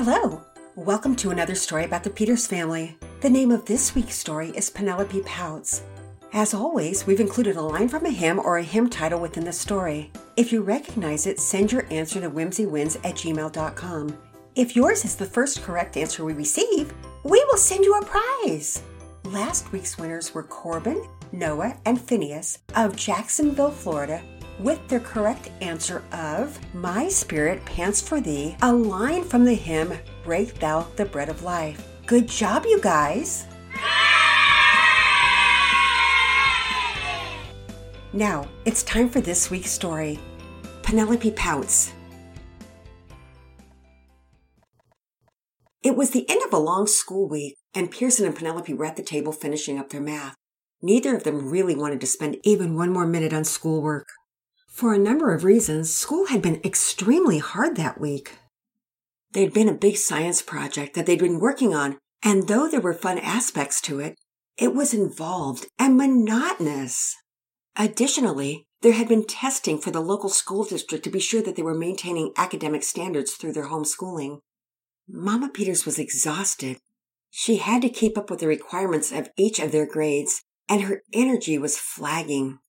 Hello! Welcome to another story about the Peters family. The name of this week's story is Penelope Pouts. As always, we've included a line from a hymn or a hymn title within the story. If you recognize it, send your answer to whimsywins at gmail.com. If yours is the first correct answer we receive, we will send you a prize. Last week's winners were Corbin, Noah, and Phineas of Jacksonville, Florida, with their correct answer of My Spirit Pants for Thee, a line from the hymn Break Thou the Bread of Life. Good job, you guys! Now, it's time for this week's story Penelope Pouts. It was the end of a long school week, and Pearson and Penelope were at the table finishing up their math. Neither of them really wanted to spend even one more minute on schoolwork. For a number of reasons, school had been extremely hard that week. There'd been a big science project that they'd been working on, and though there were fun aspects to it, it was involved and monotonous. Additionally, there had been testing for the local school district to be sure that they were maintaining academic standards through their homeschooling. Mama Peters was exhausted. She had to keep up with the requirements of each of their grades, and her energy was flagging.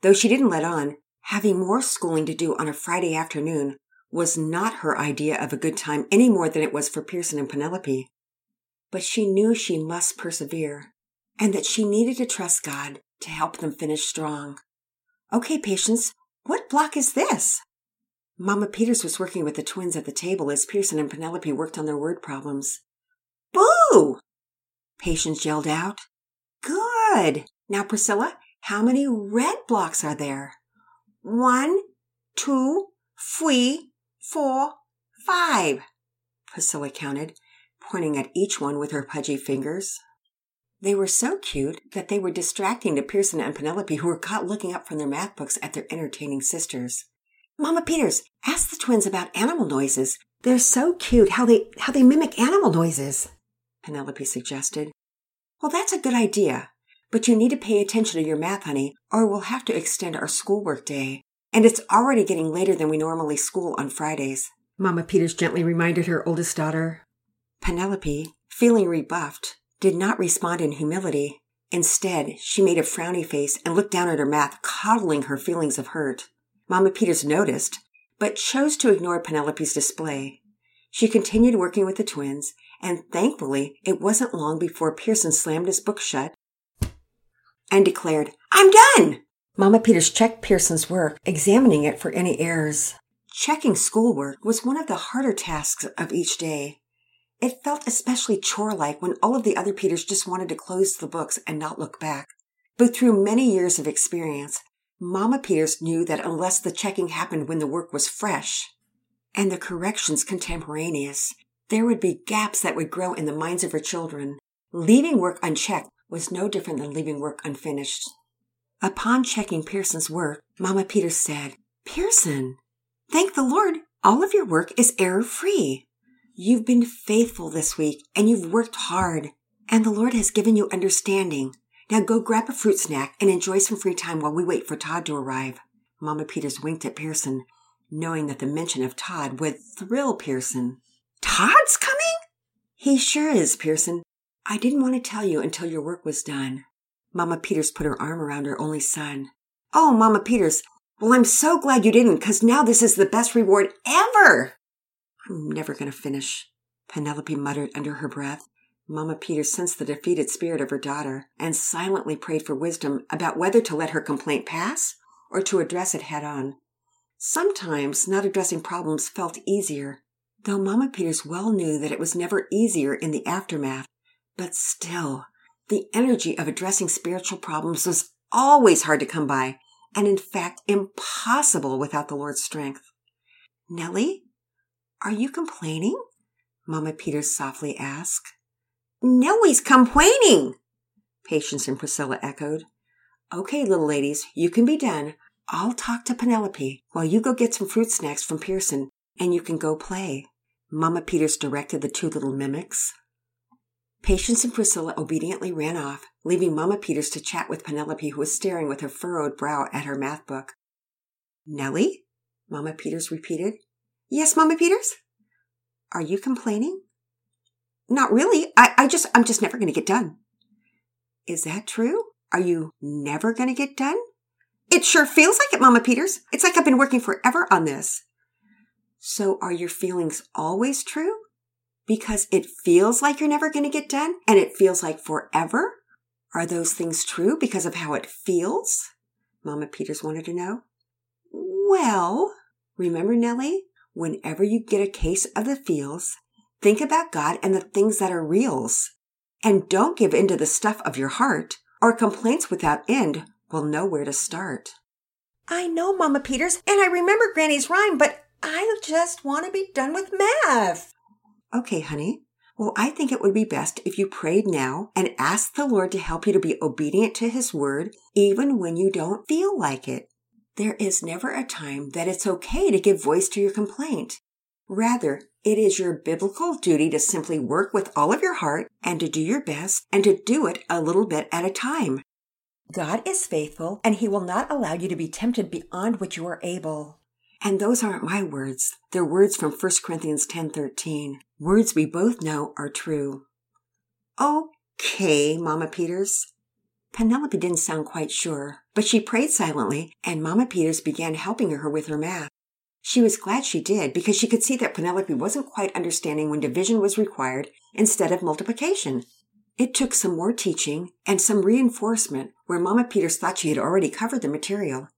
Though she didn't let on, Having more schooling to do on a Friday afternoon was not her idea of a good time any more than it was for Pearson and Penelope. But she knew she must persevere and that she needed to trust God to help them finish strong. Okay, patience, what block is this? Mama Peters was working with the twins at the table as Pearson and Penelope worked on their word problems. Boo! Patience yelled out. Good! Now, Priscilla, how many red blocks are there? One, two, three, four, five, Priscilla counted, pointing at each one with her pudgy fingers. They were so cute that they were distracting to Pearson and Penelope, who were caught looking up from their math books at their entertaining sisters. Mama Peters, ask the twins about animal noises. They're so cute how they how they mimic animal noises, Penelope suggested. Well, that's a good idea. But you need to pay attention to your math, honey, or we'll have to extend our schoolwork day. And it's already getting later than we normally school on Fridays. Mama Peters gently reminded her oldest daughter. Penelope, feeling rebuffed, did not respond in humility. Instead, she made a frowny face and looked down at her math, coddling her feelings of hurt. Mama Peters noticed, but chose to ignore Penelope's display. She continued working with the twins, and thankfully, it wasn't long before Pearson slammed his book shut and declared, I'm done! Mama Peters checked Pearson's work, examining it for any errors. Checking schoolwork was one of the harder tasks of each day. It felt especially chore like when all of the other Peters just wanted to close the books and not look back. But through many years of experience, Mama Peters knew that unless the checking happened when the work was fresh and the corrections contemporaneous, there would be gaps that would grow in the minds of her children. Leaving work unchecked was no different than leaving work unfinished. Upon checking Pearson's work, Mama Peters said, Pearson, thank the Lord, all of your work is error free. You've been faithful this week and you've worked hard, and the Lord has given you understanding. Now go grab a fruit snack and enjoy some free time while we wait for Todd to arrive. Mama Peters winked at Pearson, knowing that the mention of Todd would thrill Pearson. Todd's coming? He sure is, Pearson. I didn't want to tell you until your work was done. Mama Peters put her arm around her only son. Oh, Mama Peters, well, I'm so glad you didn't, because now this is the best reward ever. I'm never going to finish, Penelope muttered under her breath. Mama Peters sensed the defeated spirit of her daughter and silently prayed for wisdom about whether to let her complaint pass or to address it head on. Sometimes not addressing problems felt easier, though Mama Peters well knew that it was never easier in the aftermath. But still, the energy of addressing spiritual problems was always hard to come by, and in fact impossible without the Lord's strength. Nellie, are you complaining? Mama Peters softly asked. Nellie's complaining, Patience and Priscilla echoed. Okay, little ladies, you can be done. I'll talk to Penelope while you go get some fruit snacks from Pearson, and you can go play. Mama Peters directed the two little mimics. Patience and Priscilla obediently ran off, leaving Mama Peters to chat with Penelope, who was staring with her furrowed brow at her math book. Nellie? Mama Peters repeated. Yes, Mama Peters? Are you complaining? Not really. I, I just, I'm just never going to get done. Is that true? Are you never going to get done? It sure feels like it, Mama Peters. It's like I've been working forever on this. So are your feelings always true? Because it feels like you're never going to get done and it feels like forever? Are those things true because of how it feels? Mama Peters wanted to know. Well, remember, Nellie, whenever you get a case of the feels, think about God and the things that are reals. And don't give in to the stuff of your heart, or complaints without end will know where to start. I know, Mama Peters, and I remember Granny's rhyme, but I just want to be done with math. Okay, honey. Well, I think it would be best if you prayed now and asked the Lord to help you to be obedient to His word, even when you don't feel like it. There is never a time that it's okay to give voice to your complaint. Rather, it is your biblical duty to simply work with all of your heart and to do your best and to do it a little bit at a time. God is faithful and he will not allow you to be tempted beyond what you are able. And those aren't my words. They're words from 1 Corinthians 10:13. Words we both know are true. Okay, Mama Peters. Penelope didn't sound quite sure, but she prayed silently, and Mama Peters began helping her with her math. She was glad she did because she could see that Penelope wasn't quite understanding when division was required instead of multiplication. It took some more teaching and some reinforcement where Mama Peters thought she had already covered the material.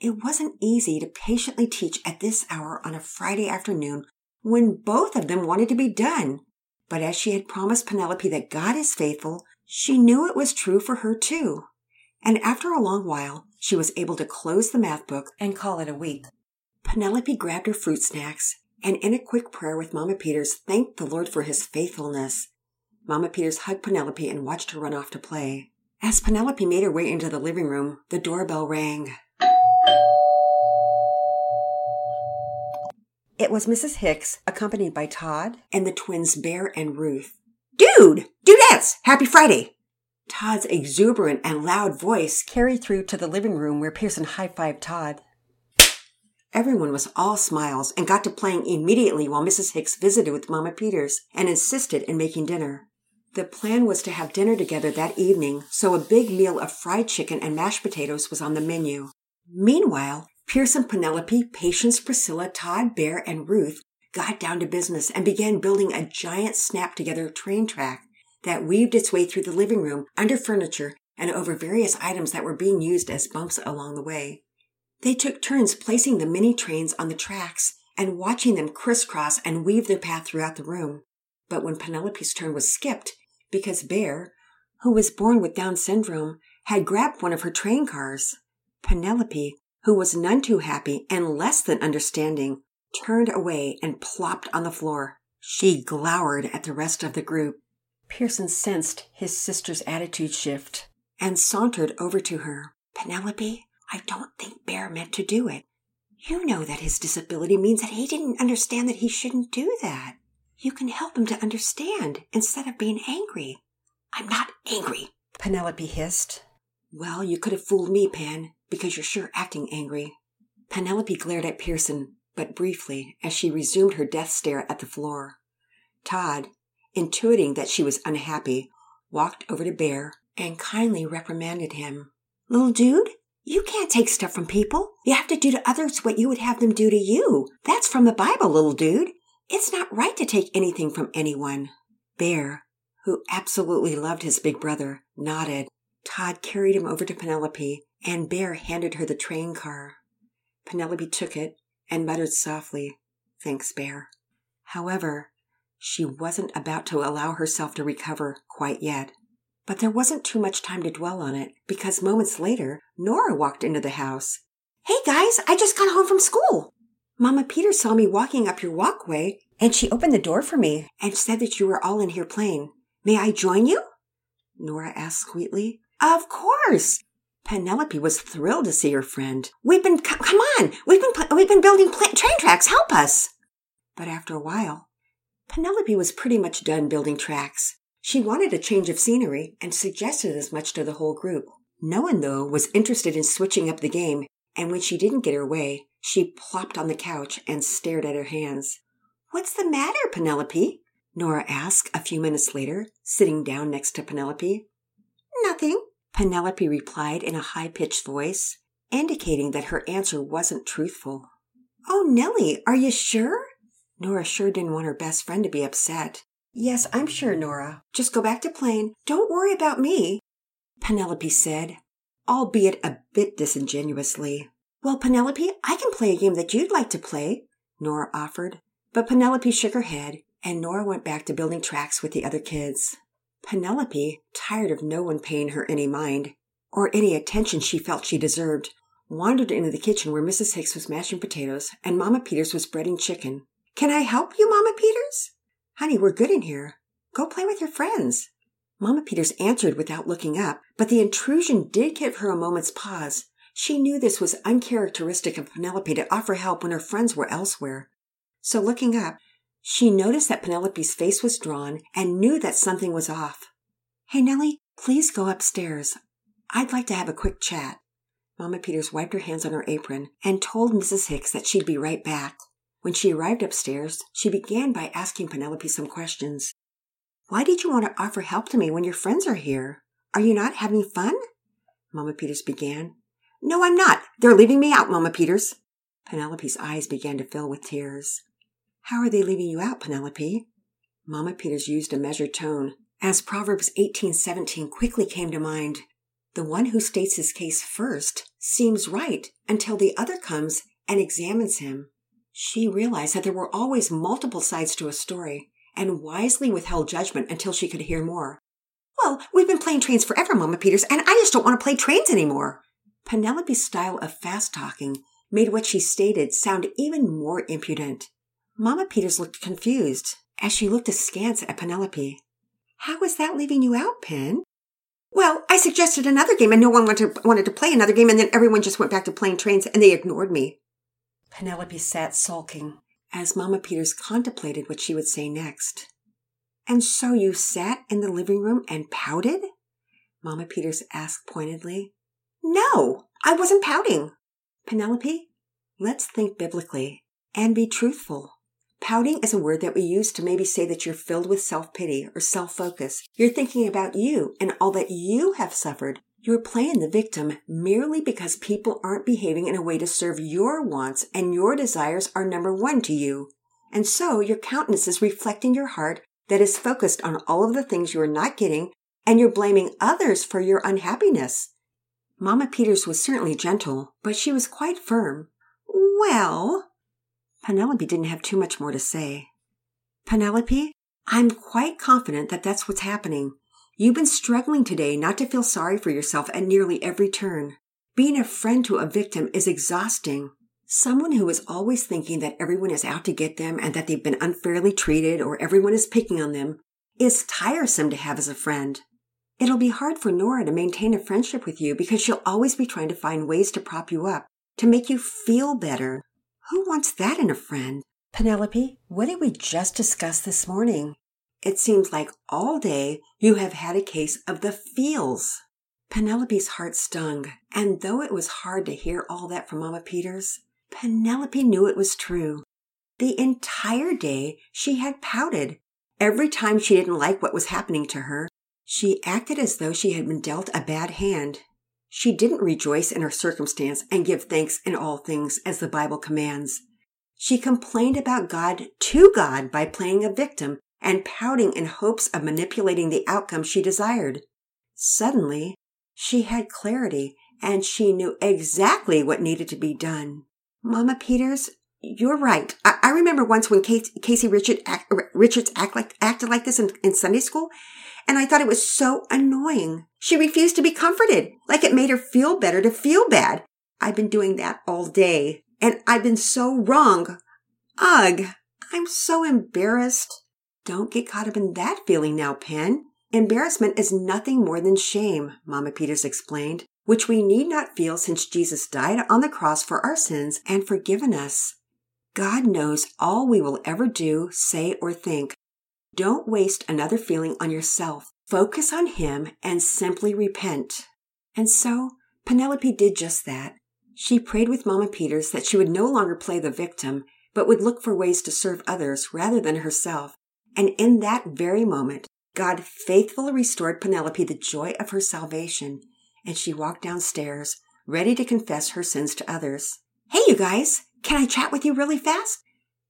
It wasn't easy to patiently teach at this hour on a Friday afternoon when both of them wanted to be done. But as she had promised Penelope that God is faithful, she knew it was true for her too. And after a long while, she was able to close the math book and call it a week. Penelope grabbed her fruit snacks and in a quick prayer with Mama Peters thanked the Lord for his faithfulness Mama Peters hugged Penelope and watched her run off to play. As Penelope made her way into the living room, the doorbell rang. It was Mrs. Hicks, accompanied by Todd and the twins Bear and Ruth. Dude! Dudettes! Happy Friday! Todd's exuberant and loud voice carried through to the living room where Pearson high fived Todd. Everyone was all smiles and got to playing immediately while Mrs. Hicks visited with Mama Peters and insisted in making dinner. The plan was to have dinner together that evening, so a big meal of fried chicken and mashed potatoes was on the menu. Meanwhile, Pearson, Penelope, Patience, Priscilla, Todd, Bear, and Ruth got down to business and began building a giant snap together train track that weaved its way through the living room, under furniture, and over various items that were being used as bumps along the way. They took turns placing the mini trains on the tracks and watching them crisscross and weave their path throughout the room. But when Penelope's turn was skipped, because Bear, who was born with Down syndrome, had grabbed one of her train cars. Penelope, who was none too happy and less than understanding, turned away and plopped on the floor. She glowered at the rest of the group. Pearson sensed his sister's attitude shift and sauntered over to her. Penelope, I don't think Bear meant to do it. You know that his disability means that he didn't understand that he shouldn't do that. You can help him to understand instead of being angry. I'm not angry, Penelope hissed. Well, you could have fooled me, Pen, because you're sure acting angry. Penelope glared at Pearson, but briefly, as she resumed her death stare at the floor. Todd, intuiting that she was unhappy, walked over to Bear and kindly reprimanded him. Little dude, you can't take stuff from people. You have to do to others what you would have them do to you. That's from the Bible, little dude. It's not right to take anything from anyone. Bear, who absolutely loved his big brother, nodded. Todd carried him over to Penelope, and Bear handed her the train car. Penelope took it and muttered softly, Thanks, Bear. However, she wasn't about to allow herself to recover quite yet. But there wasn't too much time to dwell on it, because moments later, Nora walked into the house. Hey guys, I just got home from school. Mama Peter saw me walking up your walkway, and she opened the door for me and said that you were all in here playing. May I join you? Nora asked sweetly. Of course. Penelope was thrilled to see her friend. We've been, come on, we've been, we've been building pl- train tracks. Help us. But after a while, Penelope was pretty much done building tracks. She wanted a change of scenery and suggested as much to the whole group. No one, though, was interested in switching up the game, and when she didn't get her way, she plopped on the couch and stared at her hands. What's the matter, Penelope? Nora asked a few minutes later, sitting down next to Penelope. Nothing, Penelope replied in a high pitched voice, indicating that her answer wasn't truthful. Oh, Nellie, are you sure? Nora sure didn't want her best friend to be upset. Yes, I'm sure, Nora. Just go back to playing. Don't worry about me, Penelope said, albeit a bit disingenuously. Well, Penelope, I can play a game that you'd like to play, Nora offered. But Penelope shook her head, and Nora went back to building tracks with the other kids. Penelope, tired of no one paying her any mind, or any attention she felt she deserved, wandered into the kitchen where Mrs. Hicks was mashing potatoes and Mama Peters was breading chicken. Can I help you, Mama Peters? Honey, we're good in here. Go play with your friends. Mama Peters answered without looking up, but the intrusion did give her a moment's pause. She knew this was uncharacteristic of Penelope to offer help when her friends were elsewhere. So looking up, she noticed that Penelope's face was drawn and knew that something was off. Hey, Nellie, please go upstairs. I'd like to have a quick chat. Mama Peters wiped her hands on her apron and told Mrs. Hicks that she'd be right back. When she arrived upstairs, she began by asking Penelope some questions. Why did you want to offer help to me when your friends are here? Are you not having fun? Mama Peters began. No, I'm not. They're leaving me out, Mama Peters. Penelope's eyes began to fill with tears. How are they leaving you out, Penelope? Mama Peters used a measured tone, as Proverbs 18:17 quickly came to mind. The one who states his case first seems right until the other comes and examines him. She realized that there were always multiple sides to a story and wisely withheld judgment until she could hear more. Well, we've been playing trains forever, Mama Peters, and I just don't want to play trains anymore. Penelope's style of fast talking made what she stated sound even more impudent. Mama Peters looked confused as she looked askance at Penelope. How was that leaving you out, Pen? Well, I suggested another game and no one wanted to, wanted to play another game and then everyone just went back to playing trains and they ignored me. Penelope sat sulking as Mamma Peters contemplated what she would say next. And so you sat in the living room and pouted? Mamma Peters asked pointedly. No, I wasn't pouting. Penelope, let's think biblically and be truthful. Pouting is a word that we use to maybe say that you're filled with self pity or self focus. You're thinking about you and all that you have suffered you're playing the victim merely because people aren't behaving in a way to serve your wants and your desires are number one to you. And so your countenance is reflecting your heart that is focused on all of the things you are not getting and you're blaming others for your unhappiness. Mama Peters was certainly gentle, but she was quite firm. Well, Penelope didn't have too much more to say. Penelope, I'm quite confident that that's what's happening. You've been struggling today not to feel sorry for yourself at nearly every turn. Being a friend to a victim is exhausting. Someone who is always thinking that everyone is out to get them and that they've been unfairly treated or everyone is picking on them is tiresome to have as a friend. It'll be hard for Nora to maintain a friendship with you because she'll always be trying to find ways to prop you up, to make you feel better. Who wants that in a friend? Penelope, what did we just discuss this morning? It seems like all day you have had a case of the feels. Penelope's heart stung, and though it was hard to hear all that from Mama Peters, Penelope knew it was true. The entire day she had pouted. Every time she didn't like what was happening to her, she acted as though she had been dealt a bad hand. She didn't rejoice in her circumstance and give thanks in all things as the Bible commands. She complained about God to God by playing a victim and pouting in hopes of manipulating the outcome she desired. Suddenly, she had clarity and she knew exactly what needed to be done. Mama Peters, you're right. I, I remember once when Casey, Casey Richard act, Richards act like, acted like this in, in Sunday school, and I thought it was so annoying. She refused to be comforted, like it made her feel better to feel bad. I've been doing that all day, and I've been so wrong. Ugh, I'm so embarrassed. Don't get caught up in that feeling now, Pen. Embarrassment is nothing more than shame, Mama Peters explained, which we need not feel since Jesus died on the cross for our sins and forgiven us. God knows all we will ever do, say, or think. Don't waste another feeling on yourself. Focus on Him and simply repent. And so, Penelope did just that. She prayed with Mama Peters that she would no longer play the victim but would look for ways to serve others rather than herself. And in that very moment, God faithfully restored Penelope the joy of her salvation, and she walked downstairs, ready to confess her sins to others. Hey, you guys, can I chat with you really fast?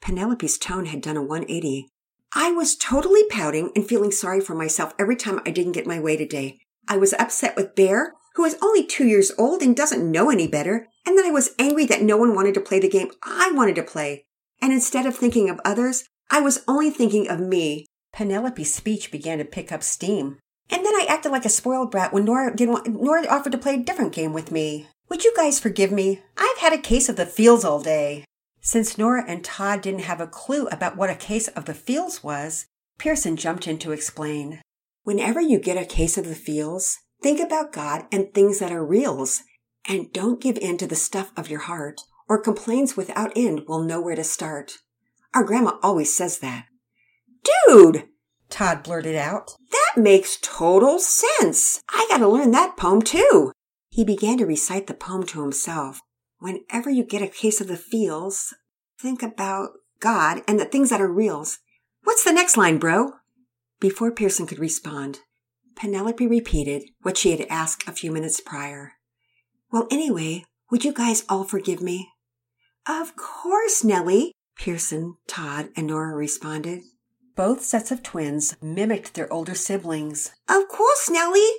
Penelope's tone had done a 180. I was totally pouting and feeling sorry for myself every time I didn't get my way today. I was upset with Bear, who is only two years old and doesn't know any better, and then I was angry that no one wanted to play the game I wanted to play. And instead of thinking of others, I was only thinking of me. Penelope's speech began to pick up steam. And then I acted like a spoiled brat when Nora didn't want, Nora offered to play a different game with me. Would you guys forgive me? I've had a case of the feels all day. Since Nora and Todd didn't have a clue about what a case of the feels was, Pearson jumped in to explain. Whenever you get a case of the feels, think about God and things that are reals, and don't give in to the stuff of your heart, or complaints without end will know where to start. Our grandma always says that. Dude! Todd blurted out. That makes total sense. I gotta learn that poem too. He began to recite the poem to himself. Whenever you get a case of the feels, think about God and the things that are reals. What's the next line, bro? Before Pearson could respond, Penelope repeated what she had asked a few minutes prior. Well, anyway, would you guys all forgive me? Of course, Nellie, Pearson, Todd, and Nora responded. Both sets of twins mimicked their older siblings. Of course, Nellie!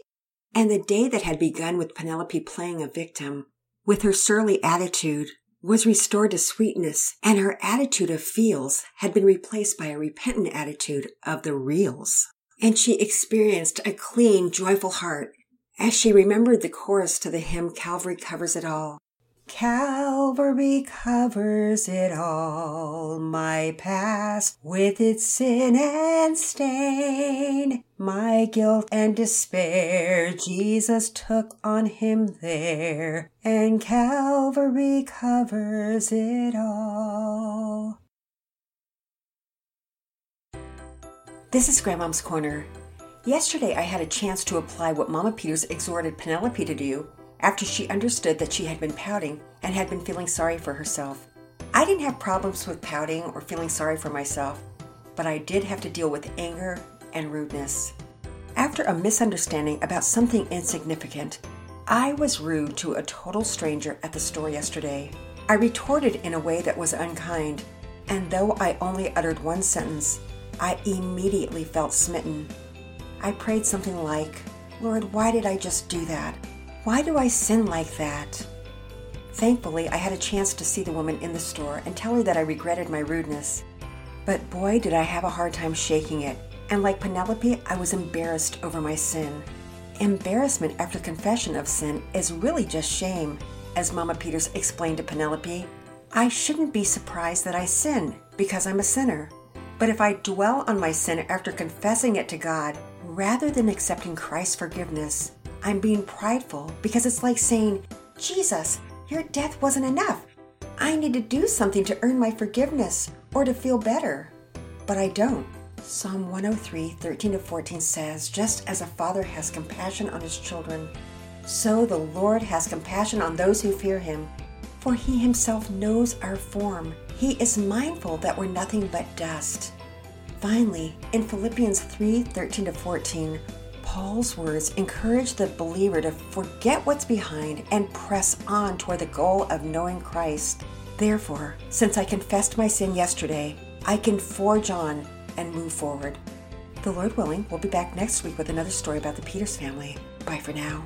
And the day that had begun with Penelope playing a victim, with her surly attitude, was restored to sweetness, and her attitude of feels had been replaced by a repentant attitude of the reals. And she experienced a clean, joyful heart as she remembered the chorus to the hymn Calvary Covers It All. Calvary covers it all, my past with its sin and stain. My guilt and despair Jesus took on him there, and Calvary covers it all. This is Grandmom's Corner. Yesterday I had a chance to apply what Mama Peters exhorted Penelope to do after she understood that she had been pouting and had been feeling sorry for herself. I didn't have problems with pouting or feeling sorry for myself, but I did have to deal with anger and rudeness. After a misunderstanding about something insignificant, I was rude to a total stranger at the store yesterday. I retorted in a way that was unkind, and though I only uttered one sentence, I immediately felt smitten. I prayed something like, Lord, why did I just do that? Why do I sin like that? Thankfully, I had a chance to see the woman in the store and tell her that I regretted my rudeness. But boy, did I have a hard time shaking it. And like Penelope, I was embarrassed over my sin. Embarrassment after confession of sin is really just shame, as Mama Peters explained to Penelope. I shouldn't be surprised that I sin because I'm a sinner. But if I dwell on my sin after confessing it to God, rather than accepting Christ's forgiveness, I'm being prideful because it's like saying, Jesus, your death wasn't enough. I need to do something to earn my forgiveness or to feel better. But I don't. Psalm 103, 13 to 14 says, Just as a father has compassion on his children, so the Lord has compassion on those who fear him. For he himself knows our form. He is mindful that we're nothing but dust. Finally, in Philippians 3 13 to 14, Paul's words encourage the believer to forget what's behind and press on toward the goal of knowing Christ. Therefore, since I confessed my sin yesterday, I can forge on and move forward. The Lord willing, we'll be back next week with another story about the Peters family. Bye for now.